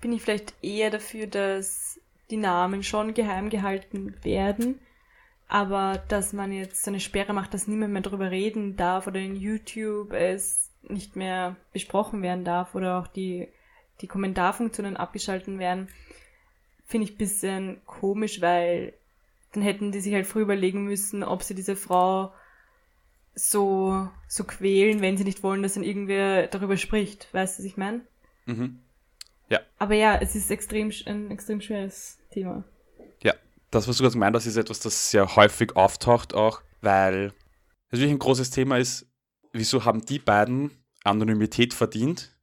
bin ich vielleicht eher dafür, dass die Namen schon geheim gehalten werden, aber dass man jetzt so eine Sperre macht, dass niemand mehr drüber reden darf oder in YouTube es nicht mehr besprochen werden darf oder auch die, die Kommentarfunktionen abgeschalten werden, finde ich ein bisschen komisch, weil dann hätten die sich halt früh überlegen müssen, ob sie diese Frau so, so quälen, wenn sie nicht wollen, dass dann irgendwer darüber spricht. Weißt du, was ich meine? Mhm. Aber ja, es ist extrem, ein extrem schweres Thema. Ja, Das, was du gerade gemeint hast, ist etwas, das sehr häufig auftaucht auch, weil natürlich ein großes Thema ist, wieso haben die beiden Anonymität verdient?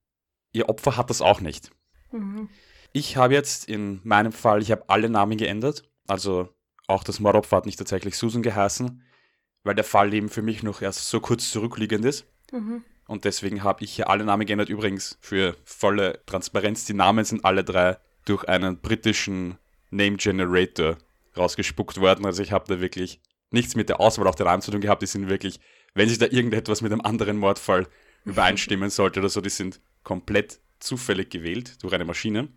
Ihr Opfer hat das auch nicht. Mhm. Ich habe jetzt in meinem Fall, ich habe alle Namen geändert. Also auch das Mordopfer hat nicht tatsächlich Susan geheißen, weil der Fall eben für mich noch erst so kurz zurückliegend ist. Mhm. Und deswegen habe ich hier alle Namen geändert. Übrigens, für volle Transparenz, die Namen sind alle drei durch einen britischen Name Generator rausgespuckt worden. Also ich habe da wirklich nichts mit der Auswahl auch der Namen zu tun gehabt. Die sind wirklich, wenn sich da irgendetwas mit einem anderen Mordfall übereinstimmen sollte oder so, die sind komplett zufällig gewählt durch eine Maschine.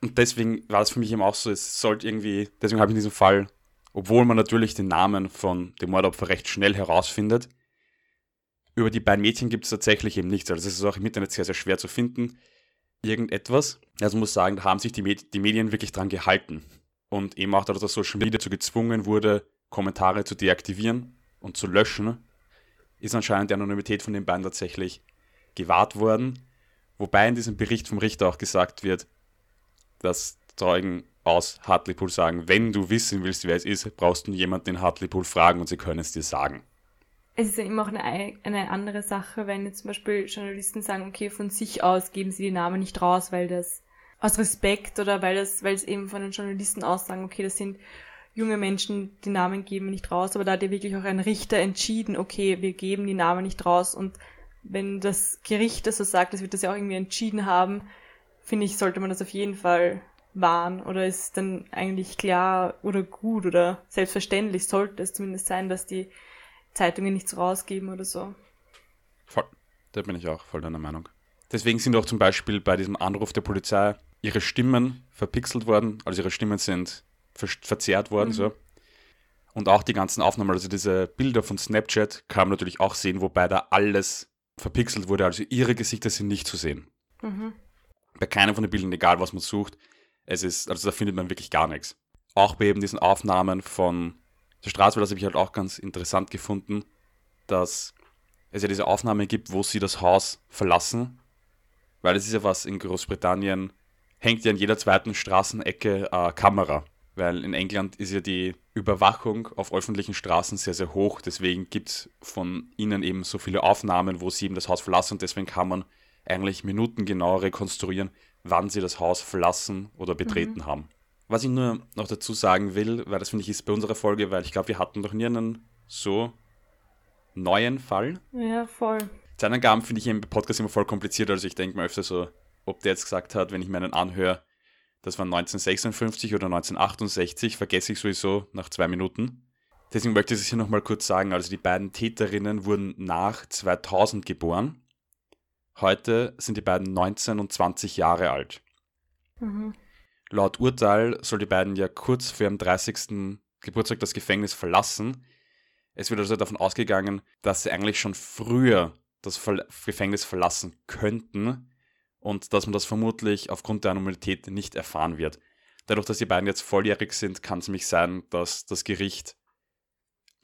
Und deswegen war es für mich eben auch so, es sollte irgendwie, deswegen habe ich in diesem Fall, obwohl man natürlich den Namen von dem Mordopfer recht schnell herausfindet, über die beiden Mädchen gibt es tatsächlich eben nichts. Also es ist auch im Internet sehr, sehr schwer zu finden. Irgendetwas. Also muss sagen, da haben sich die, Med die Medien wirklich dran gehalten. Und eben auch, dass das Social Media dazu gezwungen wurde, Kommentare zu deaktivieren und zu löschen, ist anscheinend die Anonymität von den beiden tatsächlich gewahrt worden. Wobei in diesem Bericht vom Richter auch gesagt wird, dass Zeugen aus Hartlepool sagen, wenn du wissen willst, wer es ist, brauchst du jemanden in Hartlepool fragen und sie können es dir sagen. Es ist ja immer auch eine, eine andere Sache, wenn jetzt zum Beispiel Journalisten sagen, okay, von sich aus geben sie die Namen nicht raus, weil das aus Respekt oder weil das, weil es eben von den Journalisten aus sagen, okay, das sind junge Menschen, die Namen geben nicht raus, aber da hat ja wirklich auch ein Richter entschieden, okay, wir geben die Namen nicht raus und wenn das Gericht das so sagt, das wird das ja auch irgendwie entschieden haben, finde ich, sollte man das auf jeden Fall wahren oder ist dann eigentlich klar oder gut oder selbstverständlich sollte es zumindest sein, dass die Zeitungen nichts rausgeben oder so. Voll. Da bin ich auch voll deiner Meinung. Deswegen sind auch zum Beispiel bei diesem Anruf der Polizei ihre Stimmen verpixelt worden, also ihre Stimmen sind ver verzerrt worden, mhm. so. Und auch die ganzen Aufnahmen, also diese Bilder von Snapchat, kann man natürlich auch sehen, wobei da alles verpixelt wurde, also ihre Gesichter sind nicht zu sehen. Mhm. Bei keinem von den Bildern, egal was man sucht, es ist, also da findet man wirklich gar nichts. Auch bei eben diesen Aufnahmen von der Straße, das habe ich halt auch ganz interessant gefunden, dass es ja diese Aufnahme gibt, wo sie das Haus verlassen. Weil es ist ja was in Großbritannien, hängt ja an jeder zweiten Straßenecke äh, Kamera. Weil in England ist ja die Überwachung auf öffentlichen Straßen sehr, sehr hoch. Deswegen gibt es von ihnen eben so viele Aufnahmen, wo sie eben das Haus verlassen. Und deswegen kann man eigentlich minutengenau rekonstruieren, wann sie das Haus verlassen oder betreten mhm. haben. Was ich nur noch dazu sagen will, weil das finde ich ist bei unserer Folge, weil ich glaube, wir hatten noch nie einen so neuen Fall. Ja, voll. Zeitangaben finde ich im Podcast immer voll kompliziert, also ich denke mir öfter so, ob der jetzt gesagt hat, wenn ich meinen anhöre, das war 1956 oder 1968, vergesse ich sowieso nach zwei Minuten. Deswegen möchte ich es hier nochmal kurz sagen. Also die beiden Täterinnen wurden nach 2000 geboren. Heute sind die beiden 19 und 20 Jahre alt. Mhm. Laut Urteil soll die beiden ja kurz vor ihrem 30. Geburtstag das Gefängnis verlassen. Es wird also davon ausgegangen, dass sie eigentlich schon früher das Ver Gefängnis verlassen könnten und dass man das vermutlich aufgrund der Anomalit nicht erfahren wird. Dadurch, dass die beiden jetzt volljährig sind, kann es nämlich sein, dass das Gericht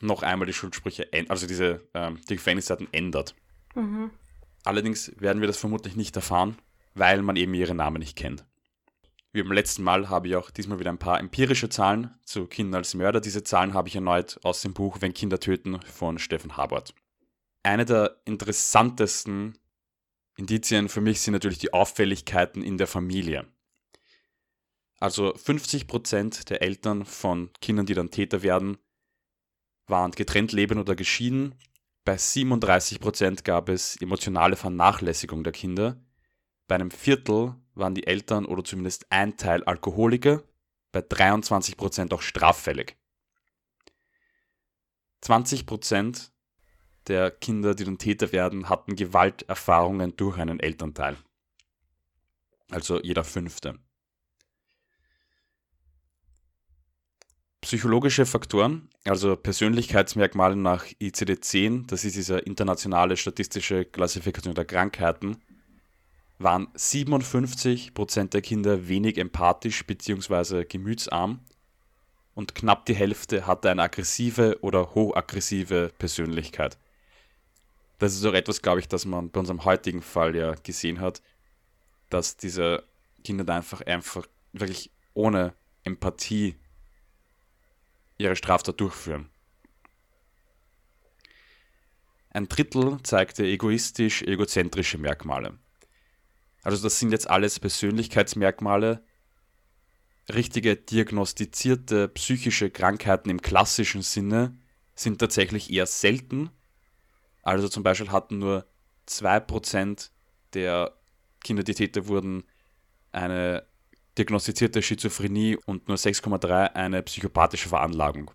noch einmal die Schuldsprüche, also diese ähm, die Gefängniszeiten ändert. Mhm. Allerdings werden wir das vermutlich nicht erfahren, weil man eben ihre Namen nicht kennt. Wie beim letzten Mal habe ich auch diesmal wieder ein paar empirische Zahlen zu Kindern als Mörder. Diese Zahlen habe ich erneut aus dem Buch Wenn Kinder töten von Steffen Habort. Eine der interessantesten Indizien für mich sind natürlich die Auffälligkeiten in der Familie. Also 50% der Eltern von Kindern, die dann Täter werden, waren getrennt leben oder geschieden. Bei 37% gab es emotionale Vernachlässigung der Kinder. Bei einem Viertel waren die Eltern oder zumindest ein Teil Alkoholiker, bei 23% auch straffällig. 20% der Kinder, die dann Täter werden, hatten Gewalterfahrungen durch einen Elternteil. Also jeder fünfte. Psychologische Faktoren, also Persönlichkeitsmerkmale nach ICD-10, das ist diese internationale statistische Klassifikation der Krankheiten, waren 57% der Kinder wenig empathisch bzw. gemütsarm und knapp die Hälfte hatte eine aggressive oder hochaggressive Persönlichkeit. Das ist auch etwas, glaube ich, das man bei unserem heutigen Fall ja gesehen hat, dass diese Kinder da einfach, einfach wirklich ohne Empathie ihre Straftat durchführen. Ein Drittel zeigte egoistisch-egozentrische Merkmale. Also das sind jetzt alles Persönlichkeitsmerkmale. Richtige diagnostizierte psychische Krankheiten im klassischen Sinne sind tatsächlich eher selten. Also zum Beispiel hatten nur 2% der Kinder, die Täter wurden, eine diagnostizierte Schizophrenie und nur 6,3 eine psychopathische Veranlagung.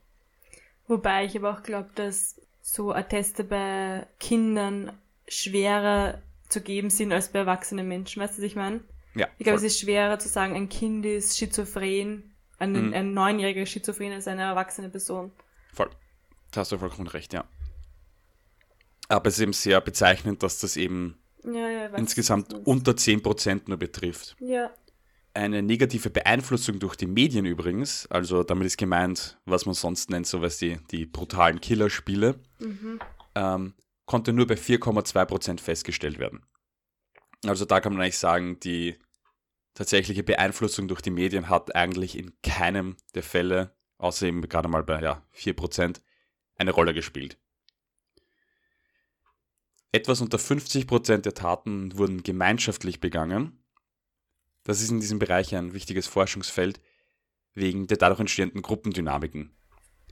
Wobei ich aber auch glaube, dass so Atteste bei Kindern schwerer zu geben sind als bei erwachsenen Menschen. Weißt du, was ich meine? Ja, Ich glaube, es ist schwerer zu sagen, ein Kind ist schizophren, ein, Mhm. ein neunjähriger schizophren als eine erwachsene Person. Voll. Da hast du vollkommen recht, ja. Aber es ist eben sehr bezeichnend, dass das eben Ja, ja, weiß, insgesamt unter 10% nur betrifft. Ja, Eine negative Beeinflussung durch die Medien übrigens, also damit ist gemeint, was man sonst nennt, so was die, die brutalen Killerspiele, mhm. ähm, konnte nur bei 4,2% festgestellt werden. Also da kann man eigentlich sagen, die tatsächliche Beeinflussung durch die Medien hat eigentlich in keinem der Fälle, außer eben gerade mal bei ja, 4%, eine Rolle gespielt. Etwas unter 50% der Taten wurden gemeinschaftlich begangen. Das ist in diesem Bereich ein wichtiges Forschungsfeld wegen der dadurch entstehenden Gruppendynamiken.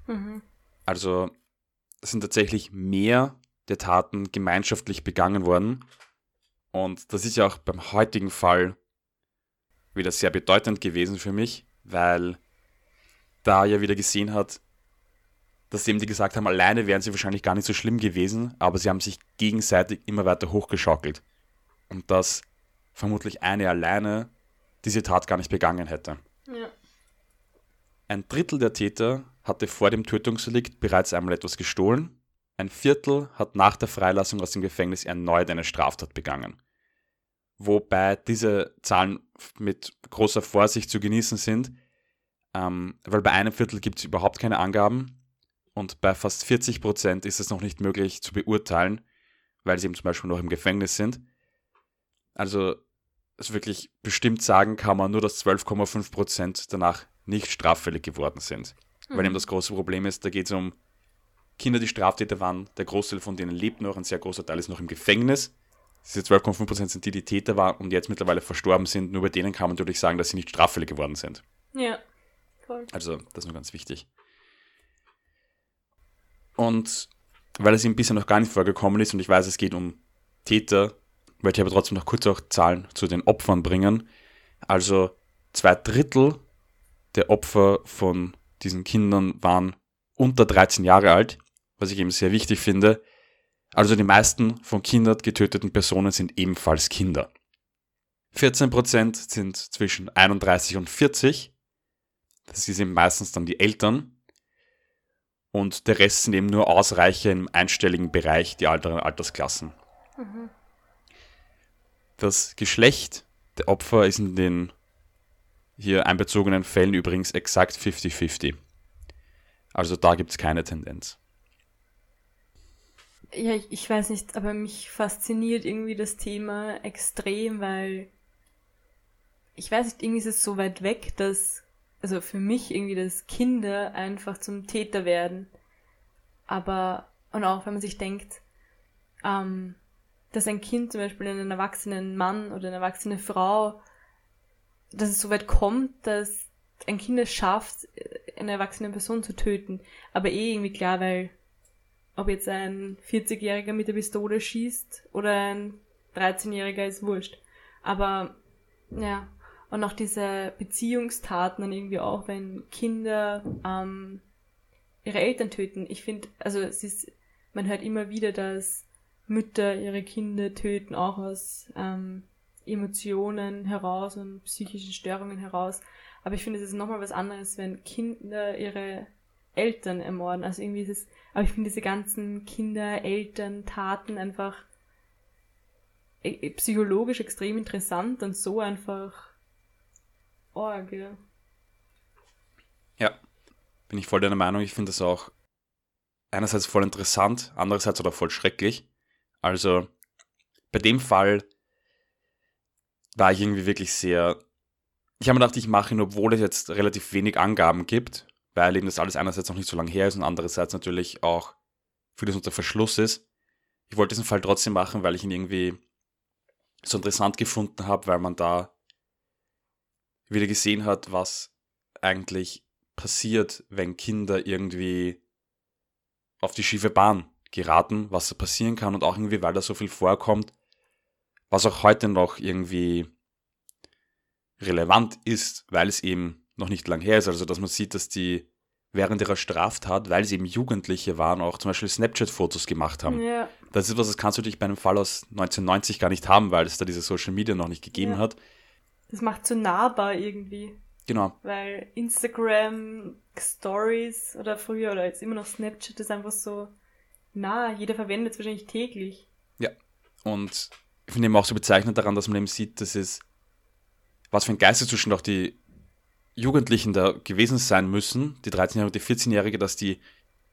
Mhm. Also es sind tatsächlich mehr der Taten gemeinschaftlich begangen worden. Und das ist ja auch beim heutigen Fall wieder sehr bedeutend gewesen für mich, weil da ja wieder gesehen hat, dass eben die gesagt haben, alleine wären sie wahrscheinlich gar nicht so schlimm gewesen, aber sie haben sich gegenseitig immer weiter hochgeschaukelt. Und dass vermutlich eine alleine diese Tat gar nicht begangen hätte. Ja. Ein Drittel der Täter hatte vor dem Tötungsdelikt bereits einmal etwas gestohlen. Ein Viertel hat nach der Freilassung aus dem Gefängnis erneut eine Straftat begangen. Wobei diese Zahlen mit großer Vorsicht zu genießen sind, ähm, weil bei einem Viertel gibt es überhaupt keine Angaben und bei fast 40 Prozent ist es noch nicht möglich zu beurteilen, weil sie eben zum Beispiel noch im Gefängnis sind. Also also wirklich bestimmt sagen kann man nur, dass 12,5 Prozent danach nicht straffällig geworden sind. Weil eben das große Problem ist, da geht es um Kinder, die Straftäter waren. Der Großteil von denen lebt noch, ein sehr großer Teil ist noch im Gefängnis. Diese 12,5 Prozent sind die, die Täter waren und jetzt mittlerweile verstorben sind. Nur bei denen kann man natürlich sagen, dass sie nicht straffällig geworden sind. Ja, voll. Also, das ist nur ganz wichtig. Und weil es ihm bisher noch gar nicht vorgekommen ist und ich weiß, es geht um Täter, wollte ich aber trotzdem noch kurz auch Zahlen zu den Opfern bringen. Also zwei Drittel der Opfer von diesen Kindern waren unter 13 Jahre alt, was ich eben sehr wichtig finde. Also die meisten von Kindern getöteten Personen sind ebenfalls Kinder. 14% sind zwischen 31 und 40. Das sind eben meistens dann die Eltern. Und der Rest sind eben nur Ausreicher im einstelligen Bereich, die älteren Altersklassen. Das Geschlecht der Opfer ist in den hier einbezogenen Fällen übrigens exakt 50-50. Also da gibt es keine Tendenz. Ja, ich, ich weiß nicht, aber mich fasziniert irgendwie das Thema extrem, weil ich weiß nicht, irgendwie ist es so weit weg, dass, also für mich irgendwie, dass Kinder einfach zum Täter werden. Aber, und auch wenn man sich denkt, ähm, dass ein Kind zum Beispiel einen erwachsenen Mann oder eine erwachsene Frau, dass es so weit kommt, dass ein Kind es schafft, eine erwachsene Person zu töten. Aber eh irgendwie klar, weil ob jetzt ein 40-Jähriger mit der Pistole schießt oder ein 13-Jähriger ist wurscht. Aber ja, und auch diese Beziehungstaten dann irgendwie auch, wenn Kinder ähm, ihre Eltern töten. Ich finde, also es ist, man hört immer wieder, dass Mütter ihre Kinder töten, auch aus ähm, Emotionen heraus und psychischen Störungen heraus. Aber ich finde, es ist nochmal was anderes, wenn Kinder ihre Eltern ermorden. Also irgendwie ist es, aber ich finde diese ganzen Kinder, Eltern, Taten einfach äh, psychologisch extrem interessant und so einfach org, ja. Ja, bin ich voll deiner Meinung. Ich finde das auch einerseits voll interessant, andererseits auch voll schrecklich. Also bei dem Fall war ich irgendwie wirklich sehr. Ich habe mir gedacht, ich mache ihn, obwohl es jetzt relativ wenig Angaben gibt, weil eben das alles einerseits noch nicht so lange her ist und andererseits natürlich auch vieles unter Verschluss ist. Ich wollte diesen Fall trotzdem machen, weil ich ihn irgendwie so interessant gefunden habe, weil man da wieder gesehen hat, was eigentlich passiert, wenn Kinder irgendwie auf die schiefe Bahn geraten, was da passieren kann und auch irgendwie, weil da so viel vorkommt, was auch heute noch irgendwie relevant ist, weil es eben noch nicht lang her ist. Also, dass man sieht, dass die während ihrer Straftat, weil sie eben Jugendliche waren, auch zum Beispiel Snapchat-Fotos gemacht haben. Ja. Das ist was, das kannst du dich bei einem Fall aus 1990 gar nicht haben, weil es da diese Social Media noch nicht gegeben Ja. hat. Das macht so nahbar irgendwie. Genau. Weil Instagram, Stories oder früher oder jetzt immer noch Snapchat ist einfach so nah. Jeder verwendet es wahrscheinlich täglich. Und ich finde eben auch so bezeichnend daran, dass man eben sieht, dass es, was für ein Geisteszustand auch die Jugendlichen da gewesen sein müssen, die 13-Jährige und die 14-Jährige, dass die,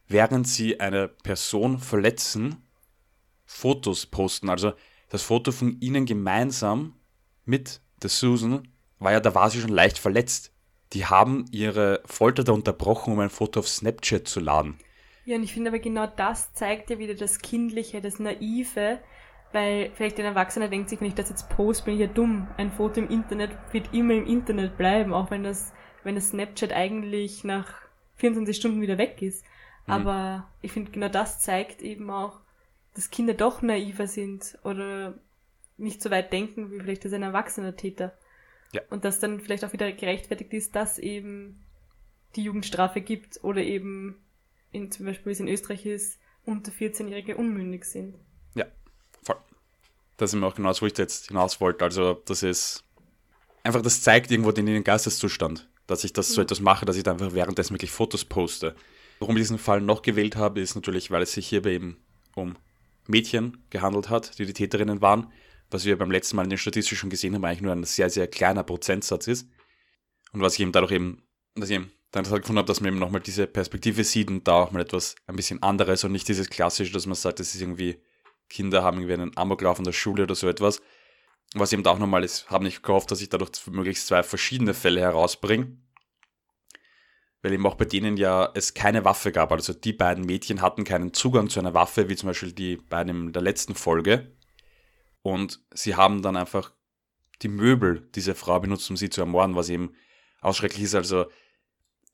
während sie eine Person verletzen, Fotos posten. Also das Foto von ihnen gemeinsam mit der Susan war ja, da war sie schon leicht verletzt. Die haben ihre Folter da unterbrochen, um ein Foto auf Snapchat zu laden. Ja, und ich finde aber genau das zeigt ja wieder das Kindliche, das Naive, weil vielleicht ein Erwachsener denkt sich, wenn ich das jetzt post, bin ich ja dumm. Ein Foto im Internet wird immer im Internet bleiben, auch wenn das, wenn das Snapchat eigentlich nach 24 Stunden wieder weg ist. Mhm. Aber ich finde genau das zeigt eben auch, dass Kinder doch naiver sind oder nicht so weit denken, wie vielleicht das ein erwachsener Täter. Ja. Und dass dann vielleicht auch wieder gerechtfertigt ist, dass eben die Jugendstrafe gibt oder eben in, zum Beispiel, wie es in Österreich ist, unter 14-Jährige unmündig sind. Voll. Das ist mir auch genau das, wo ich da jetzt hinaus wollte. Also, das ist einfach, das zeigt irgendwo den ihren Geisteszustand, dass ich das so etwas mache, dass ich da einfach währenddessen wirklich Fotos poste. Warum ich diesen Fall noch gewählt habe, ist natürlich, weil es sich hierbei eben um Mädchen gehandelt hat, die die Täterinnen waren, was wir beim letzten Mal in den Statistiken schon gesehen haben, eigentlich nur ein sehr, sehr kleiner Prozentsatz ist. Und was ich eben dadurch eben, dass ich eben dann halt gefunden habe, dass man eben nochmal diese Perspektive sieht und da auch mal etwas ein bisschen anderes und nicht dieses klassische, dass man sagt, das ist irgendwie, Kinder haben irgendwie einen Amoklauf in der Schule oder so etwas. Was eben da auch nochmal ist, habe nicht gehofft, dass ich dadurch möglichst zwei verschiedene Fälle herausbringe. Weil eben auch bei denen ja es keine Waffe gab. Also die beiden Mädchen hatten keinen Zugang zu einer Waffe, wie zum Beispiel die beiden in der letzten Folge. Und sie haben dann einfach die Möbel dieser Frau benutzt, um sie zu ermorden, was eben ausschrecklich ist. Also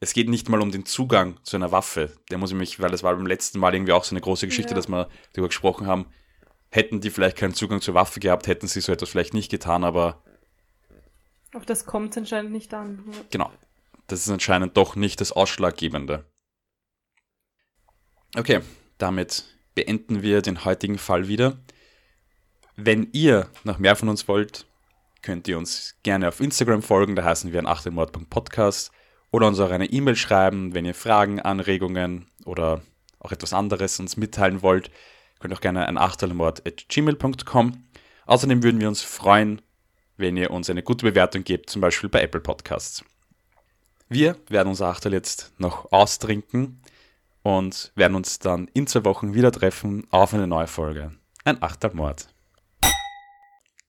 es geht nicht mal um den Zugang zu einer Waffe. Der muss ich mich, weil das war beim letzten Mal irgendwie auch so eine große Geschichte, Ja. dass wir darüber gesprochen haben, hätten die vielleicht keinen Zugang zur Waffe gehabt, hätten sie so etwas vielleicht nicht getan, aber Auf das kommt es anscheinend nicht an. Genau, das ist anscheinend doch nicht das Ausschlaggebende. Okay, damit beenden wir den heutigen Fall wieder. Wenn ihr noch mehr von uns wollt, könnt ihr uns gerne auf Instagram folgen, da heißen wir an achtemord.podcast oder uns auch eine E-Mail schreiben, wenn ihr Fragen, Anregungen oder auch etwas anderes uns mitteilen wollt. Könnt auch gerne an achtelmord.gmail.com. Außerdem würden wir uns freuen, wenn ihr uns eine gute Bewertung gebt, zum Beispiel bei Apple Podcasts. Wir werden unser Achtel jetzt noch austrinken und werden uns dann in zwei Wochen wieder treffen auf eine neue Folge. Ein Achtelmord.